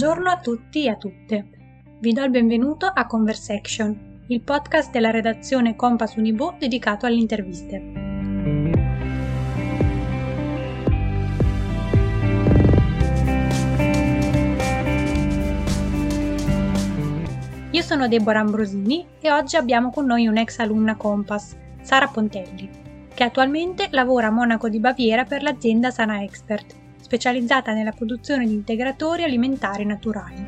Buongiorno a tutti e a tutte. Vi do il benvenuto a Conversation, il podcast della redazione Compass Unibo dedicato alle interviste. Io sono Deborah Ambrosini e oggi abbiamo con noi un'ex alunna Compass, Sara Pontelli, che attualmente lavora a Monaco di Baviera per l'azienda Sana Expert specializzata nella produzione di integratori alimentari naturali.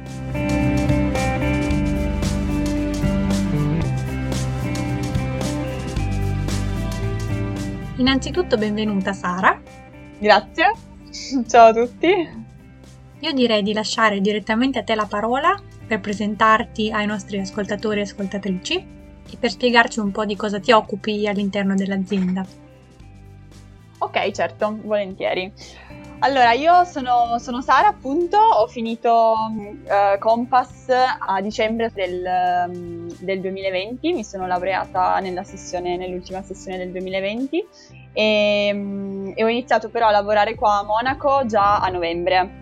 Innanzitutto benvenuta Sara. Grazie, ciao a tutti. Io direi di lasciare direttamente a te la parola per presentarti ai nostri ascoltatori e ascoltatrici e per spiegarci un po' di cosa ti occupi all'interno dell'azienda. Ok, certo, volentieri. Allora, io sono, sono, Sara, appunto, ho finito uh, Compass a dicembre del, um, del, 2020, mi sono laureata sessione, nell'ultima sessione del 2020 e, um, e ho iniziato però a lavorare qua a Monaco già a novembre.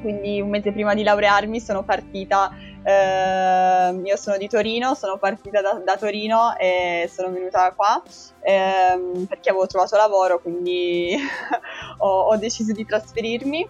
Quindi un mese prima di laurearmi sono partita, eh, io sono di Torino, sono partita da, da Torino e sono venuta qua eh, perché avevo trovato lavoro, quindi ho, ho deciso di trasferirmi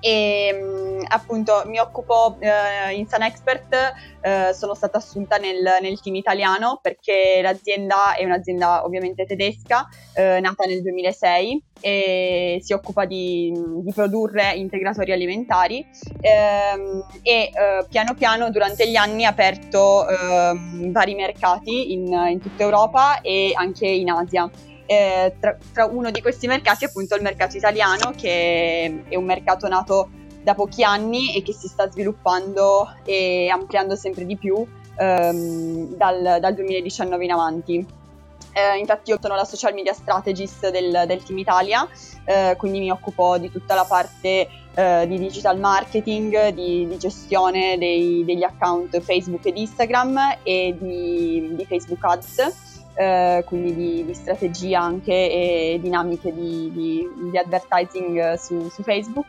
e mm, appunto mi occupo eh, in Sun Expert, eh, sono stata assunta nel, nel, team italiano perché l'azienda è un'azienda ovviamente tedesca, eh, nata nel 2006 e si occupa di, di produrre integratori alimentari. Ehm, e eh, piano piano durante gli anni ha aperto ehm, vari mercati in, in tutta Europa e anche in Asia eh, tra, tra, uno di questi mercati appunto il mercato italiano che è un mercato nato da pochi anni e che si sta sviluppando e ampliando sempre di più ehm, dal, dal 2019 in avanti. Eh, infatti io sono la social media strategist del, del Team Italia, eh, quindi mi occupo di tutta la parte eh, di digital marketing, di, di gestione dei, degli account Facebook ed Instagram e di, di Facebook Ads eh, quindi di, di, strategia anche e dinamiche di, di, di advertising su, su Facebook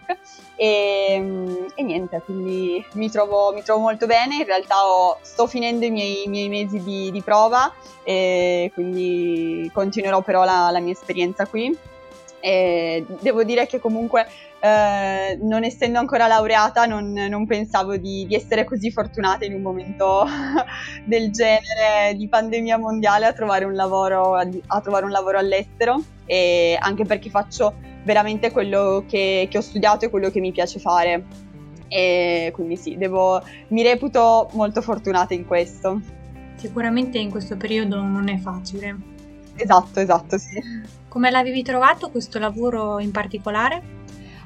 e, mm, e, niente, quindi mi trovo, mi trovo, molto bene, in realtà ho, sto finendo i miei, i miei mesi di, prova e quindi continuerò però la, la mia esperienza qui. E devo dire che comunque eh, non essendo ancora laureata non, non pensavo di, di, essere così fortunata in un momento del genere di pandemia mondiale a trovare un lavoro, a trovare un lavoro all'estero e anche perché faccio veramente quello che, che ho studiato e quello che mi piace fare e quindi sì, devo, mi reputo molto fortunata in questo. Sicuramente in questo periodo non è facile. Esatto, esatto, sì. Come l'avevi trovato questo lavoro in particolare?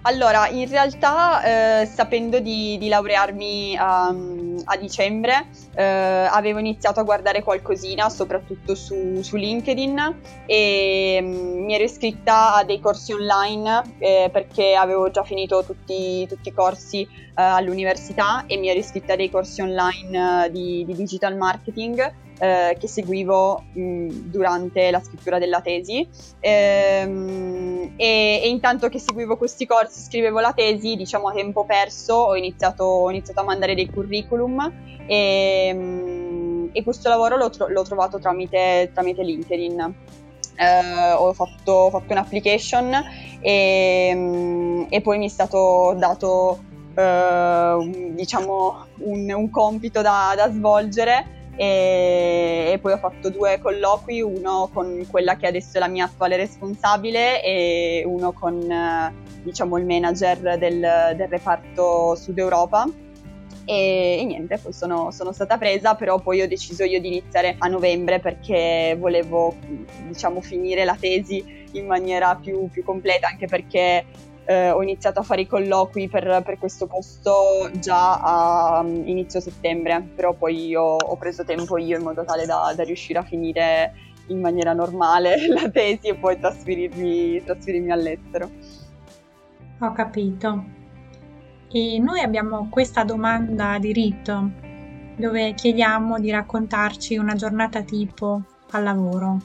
Allora, in realtà, eh, sapendo di, di laurearmi um, a dicembre, eh, avevo iniziato a guardare qualcosina, soprattutto su, su LinkedIn, e um, mi ero iscritta a dei corsi online eh, perché avevo già finito tutti, tutti i corsi eh, all'università e mi ero iscritta a dei corsi online eh, di, di digital marketing eh, che seguivo mh, durante la scrittura della tesi ehm, e, e, intanto che seguivo questi corsi, scrivevo la tesi, diciamo a tempo perso, ho iniziato, ho iniziato a mandare dei curriculum e, mh, e questo lavoro l'ho, tro- l'ho trovato tramite, tramite LinkedIn. Eh, ho, fatto, fatto, un'application e, e, poi mi è stato dato eh, diciamo un, un compito da, da svolgere e, e, poi ho fatto due colloqui, uno con quella che adesso è la mia attuale responsabile e uno con diciamo, il manager del, del reparto Sud Europa. E, e, niente, poi sono, sono, stata presa, però poi ho deciso io di iniziare a novembre perché volevo diciamo finire la tesi in maniera più, più completa, anche perché eh, ho iniziato a fare i colloqui per, per questo posto già a um, inizio settembre, però poi ho, ho, preso tempo io in modo tale da, da, riuscire a finire in maniera normale la tesi e poi trasferirmi, trasferirmi all'estero. Ho capito. E noi abbiamo questa domanda di rito dove chiediamo di raccontarci una giornata tipo al lavoro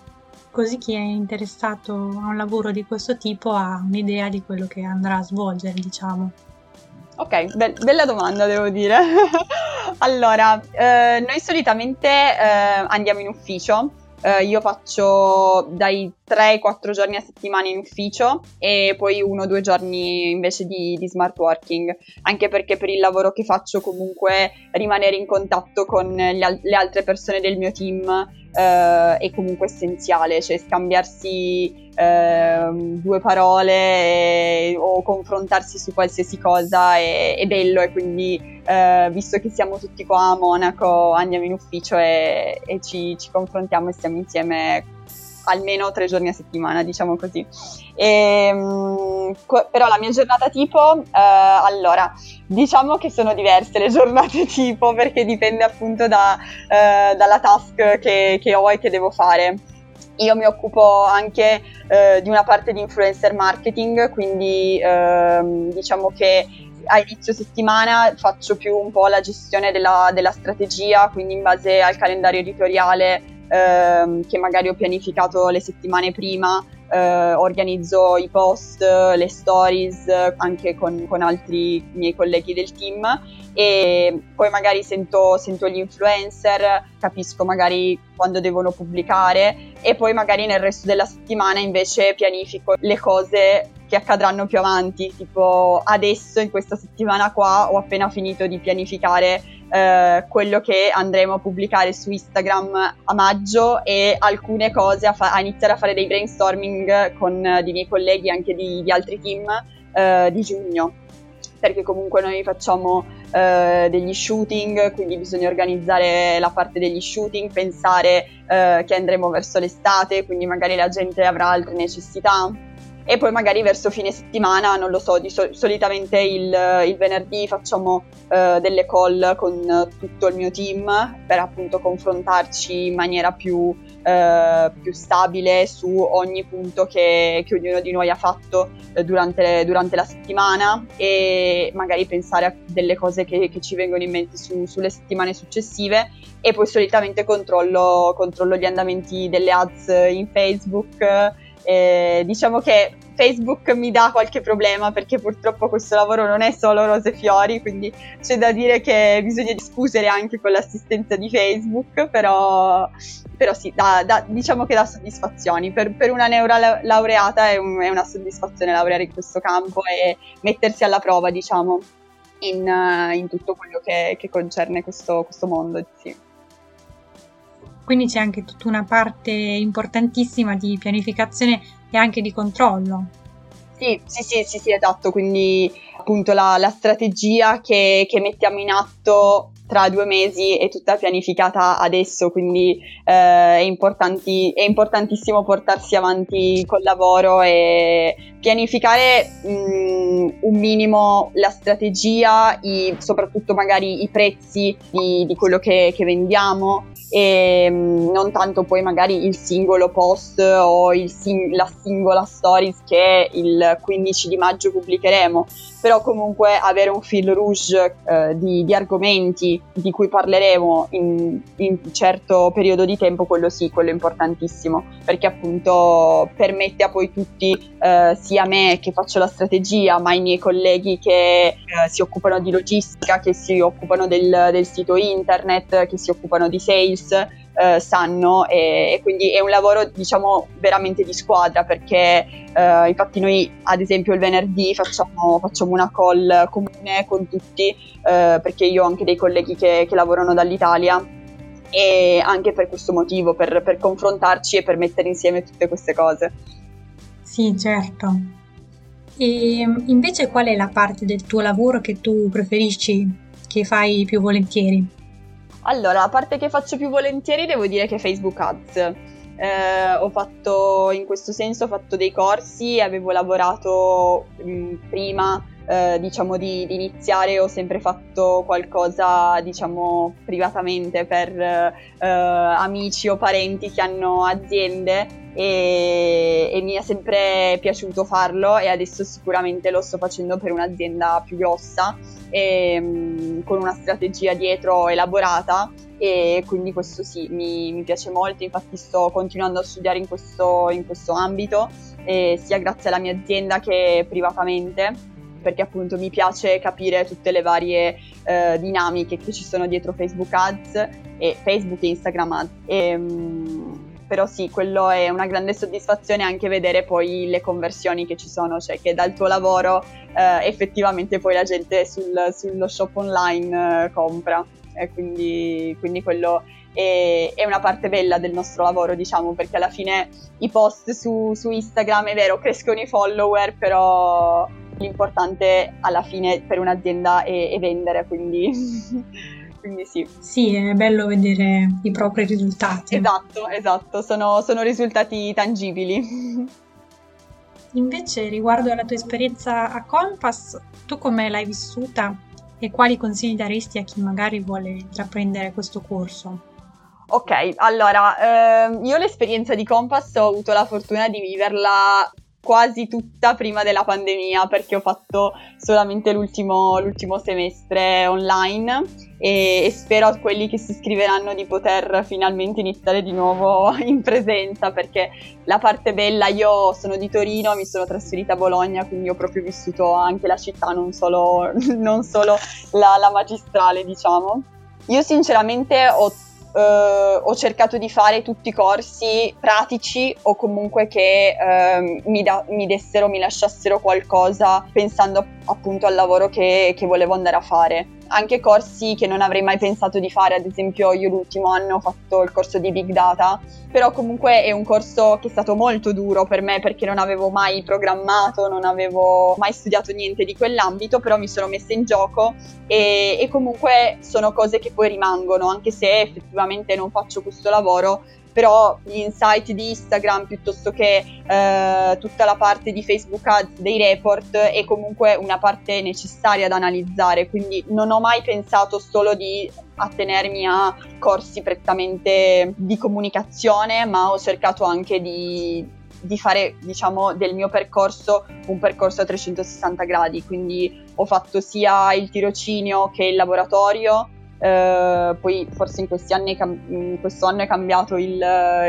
così chi è interessato a un lavoro di questo tipo ha un'idea di quello che andrà a svolgere, diciamo. Ok, be- bella domanda devo dire. allora, eh, noi solitamente eh, andiamo in ufficio Uh, io faccio dai 3-4 giorni a settimana in ufficio e poi uno o due giorni invece di, di, smart working, anche perché per il lavoro che faccio comunque rimanere in contatto con al- le altre persone del mio team uh, è comunque essenziale, cioè scambiarsi uh, due parole e, o confrontarsi su qualsiasi cosa è, è bello e quindi visto che siamo tutti qua a Monaco andiamo in ufficio e, e ci, ci confrontiamo e stiamo insieme almeno tre giorni a settimana, diciamo così. E, ehm, co- però la mia giornata tipo, eh, allora, diciamo che sono diverse le giornate tipo perché dipende appunto da, eh, dalla task che, che, ho e che devo fare. Io mi occupo anche eh, di una parte di influencer marketing, quindi ehm, diciamo che a inizio settimana faccio più un po' la gestione della, della strategia, quindi in base al calendario editoriale ehm, che magari ho pianificato le settimane prima, eh, organizzo i post, le stories anche con, con, altri miei colleghi del team. E poi magari sento, sento gli influencer, capisco magari quando devono pubblicare. E poi magari nel resto della settimana invece pianifico le cose che accadranno più avanti, tipo adesso in questa settimana qua ho appena finito di pianificare eh, quello che andremo a pubblicare su Instagram a maggio e alcune cose a, fa- a iniziare a fare dei brainstorming con eh, dei miei colleghi anche di, di altri team eh, di giugno. Perché comunque noi facciamo eh, degli shooting, quindi bisogna organizzare la parte degli shooting, pensare eh, che andremo verso l'estate, quindi magari la gente avrà altre necessità e poi magari verso fine settimana, non lo so, di sol- solitamente il, il, venerdì facciamo uh, delle call con tutto il mio team per appunto confrontarci in maniera più, uh, più stabile su ogni punto che, che, ognuno di noi ha fatto uh, durante, durante, la settimana e magari pensare a delle cose che, che ci vengono in mente su, sulle settimane successive. E poi solitamente controllo, controllo gli andamenti delle ads in Facebook eh, diciamo che Facebook mi dà qualche problema perché purtroppo questo lavoro non è solo rose e fiori, quindi c'è da dire che bisogna discutere anche con l'assistenza di Facebook, però, però sì, da, da, diciamo che dà soddisfazioni. Per, per una neurolaureata è, un, è, una soddisfazione laureare in questo campo e mettersi alla prova, diciamo, in, in tutto quello che, che concerne questo, questo mondo. Sì. Quindi c'è anche tutta una parte importantissima di pianificazione e anche di controllo. Sì, sì, sì, sì, sì esatto. Quindi appunto la, la strategia che, che, mettiamo in atto tra due mesi è tutta pianificata adesso, quindi eh, è, è, importantissimo portarsi avanti col lavoro e pianificare mh, mm, un minimo la strategia, i, soprattutto magari i prezzi di, di quello che, che vendiamo e mm, non tanto poi magari il singolo post o sing- la singola stories che il 15 di maggio pubblicheremo, però comunque avere un fil rouge eh, di, di, argomenti di cui parleremo in, in un certo periodo di tempo, quello sì, quello è importantissimo, perché appunto permette a poi tutti, eh, sia me che faccio la strategia, ma i miei colleghi che eh, si occupano di logistica, che si occupano del, del sito internet, che si occupano di sales, eh, sanno e, e, quindi è un lavoro diciamo veramente di squadra perché eh, infatti noi ad esempio il venerdì facciamo, facciamo una call comune con tutti eh, perché io ho anche dei colleghi che, che, lavorano dall'Italia e anche per questo motivo, per, per confrontarci e per mettere insieme tutte queste cose. Sì, certo. E invece qual è la parte del tuo lavoro che tu preferisci, che fai più volentieri? Allora, la parte che faccio più volentieri devo dire che è Facebook Ads. Eh, ho fatto, in questo senso, ho fatto dei corsi, avevo lavorato mh, mm, prima, eh, diciamo, di, di, iniziare, ho sempre fatto qualcosa, diciamo, privatamente per eh, amici o parenti che hanno aziende e, e, mi è sempre piaciuto farlo e adesso sicuramente lo sto facendo per un'azienda più grossa e, um, con una strategia dietro elaborata e quindi questo sì mi, mi, piace molto infatti sto continuando a studiare in questo, in questo ambito sia grazie alla mia azienda che privatamente perché appunto mi piace capire tutte le varie eh, dinamiche che ci sono dietro Facebook Ads e Facebook e Instagram Ads. E, um, però sì, quello è una grande soddisfazione anche vedere poi le conversioni che ci sono, cioè che dal tuo lavoro eh, effettivamente poi la gente sul, sullo shop online eh, compra. E quindi, quindi quello è, è, una parte bella del nostro lavoro, diciamo, perché alla fine i post su, su Instagram è vero, crescono i follower, però l'importante alla fine per un'azienda è, è vendere, quindi quindi sì. Sì, è bello vedere i propri risultati. Esatto, esatto, sono, sono risultati tangibili. Invece, riguardo alla tua esperienza a Compass, tu come l'hai vissuta e quali consigli daresti a chi magari vuole intraprendere questo corso? Ok, allora, ehm, io l'esperienza di Compass ho avuto la fortuna di viverla quasi tutta prima della pandemia perché ho fatto solamente l'ultimo, l'ultimo semestre online e, e, spero a quelli che si iscriveranno di poter finalmente iniziare di nuovo in presenza perché la parte bella, io sono di Torino, mi sono trasferita a Bologna quindi ho proprio vissuto anche la città, non solo, non solo la, la magistrale diciamo. Io sinceramente ho Uh, ho cercato di fare tutti i corsi pratici o comunque che uh, mi, da- mi, dessero, mi lasciassero qualcosa pensando appunto al lavoro che, che volevo andare a fare anche corsi che non avrei mai pensato di fare, ad esempio io l'ultimo anno ho fatto il corso di Big Data, però comunque è un corso che è stato molto duro per me perché non avevo mai programmato, non avevo mai studiato niente di quell'ambito, però mi sono messa in gioco e, e comunque sono cose che poi rimangono, anche se effettivamente non faccio questo lavoro, però gli insight di Instagram piuttosto che eh, tutta la parte di Facebook Ads dei report è comunque una parte necessaria da analizzare, quindi non ho mai pensato solo di attenermi a corsi prettamente di comunicazione, ma ho cercato anche di, di fare diciamo del mio percorso un percorso a 360 gradi, quindi ho fatto sia il tirocinio che il laboratorio Uh, poi forse in, questi anni, in questo anno è cambiato il,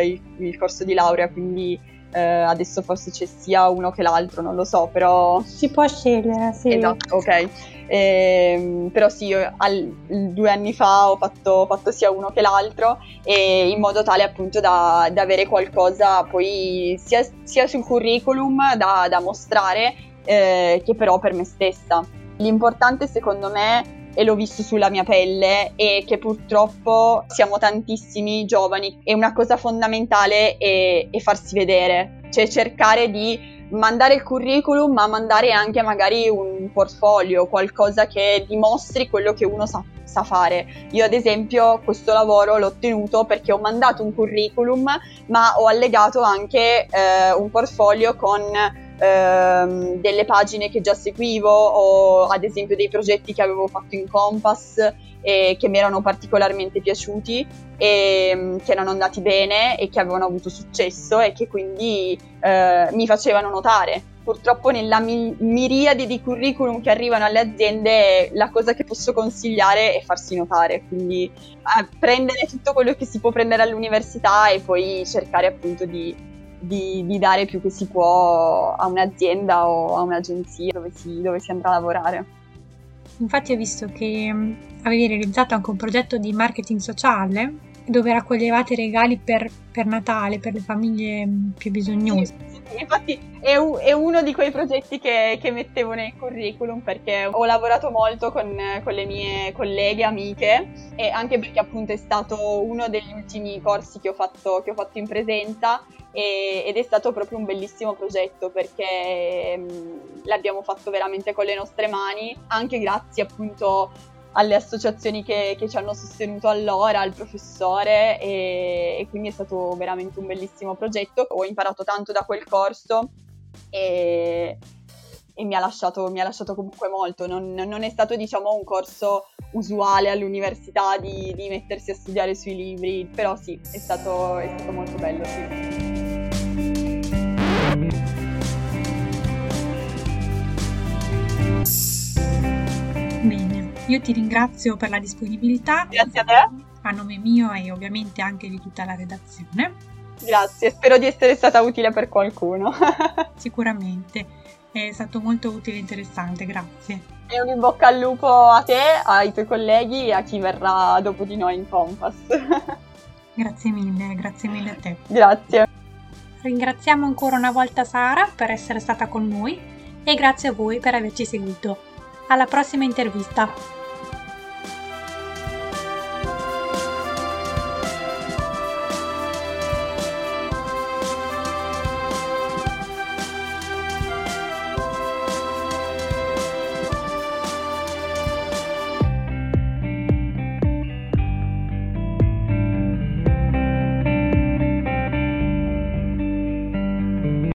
il, il corso di laurea, quindi uh, adesso forse c'è sia uno che l'altro, non lo so, però... Si può scegliere, sì. Esatto, ok. Eh, però sì, io al, due anni fa ho fatto, ho fatto, sia uno che l'altro e in modo tale appunto da, da avere qualcosa poi sia, sia sul curriculum da, da mostrare eh, che però per me stessa. L'importante secondo me e l'ho visto sulla mia pelle e che purtroppo siamo tantissimi giovani e una cosa fondamentale è, è farsi vedere, cioè cercare di mandare il curriculum ma mandare anche magari un portfolio, qualcosa che dimostri quello che uno sa, sa fare. Io ad esempio questo lavoro l'ho ottenuto perché ho mandato un curriculum ma ho allegato anche eh, un portfolio con ehm, delle pagine che già seguivo o ad esempio dei progetti che avevo fatto in Compass e che mi erano particolarmente piaciuti e mm, che erano andati bene e che avevano avuto successo e che quindi eh, mi facevano notare. Purtroppo nella mi- miriade di curriculum che arrivano alle aziende la cosa che posso consigliare è farsi notare, quindi eh, prendere tutto quello che si può prendere all'università e poi cercare appunto di di, di, dare più che si può a un'azienda o a un'agenzia dove si, dove si andrà a lavorare. Infatti ho visto che mm, avevi realizzato anche un progetto di marketing sociale dove raccoglievate regali per, per Natale, per le famiglie mm, più bisognose. Sì, infatti è, u- è, uno di quei progetti che, che, mettevo nel curriculum perché ho lavorato molto con, con, le mie colleghe, amiche e anche perché appunto è stato uno degli ultimi corsi che ho fatto, che ho fatto in presenza e, ed è stato proprio un bellissimo progetto perché mh, mm, l'abbiamo fatto veramente con le nostre mani, anche grazie appunto alle associazioni che, che, ci hanno sostenuto allora, al professore e, e, quindi è stato veramente un bellissimo progetto. Ho imparato tanto da quel corso e, e mi, ha lasciato, mi, ha lasciato, comunque molto. Non, non, è stato diciamo un corso usuale all'università di, di, mettersi a studiare sui libri, però sì, è stato, è stato molto bello. Sì. Io ti ringrazio per la disponibilità. Grazie a te. A nome mio e ovviamente anche di tutta la redazione. Grazie, spero di essere stata utile per qualcuno. Sicuramente. è stato molto utile e interessante, grazie. E un in bocca al lupo a te, ai tuoi colleghi e a chi verrà dopo di noi in Compass. grazie mille, grazie mille a te. Grazie. Ringraziamo ancora una volta Sara per essere stata con noi e grazie a voi per averci seguito. Alla prossima intervista!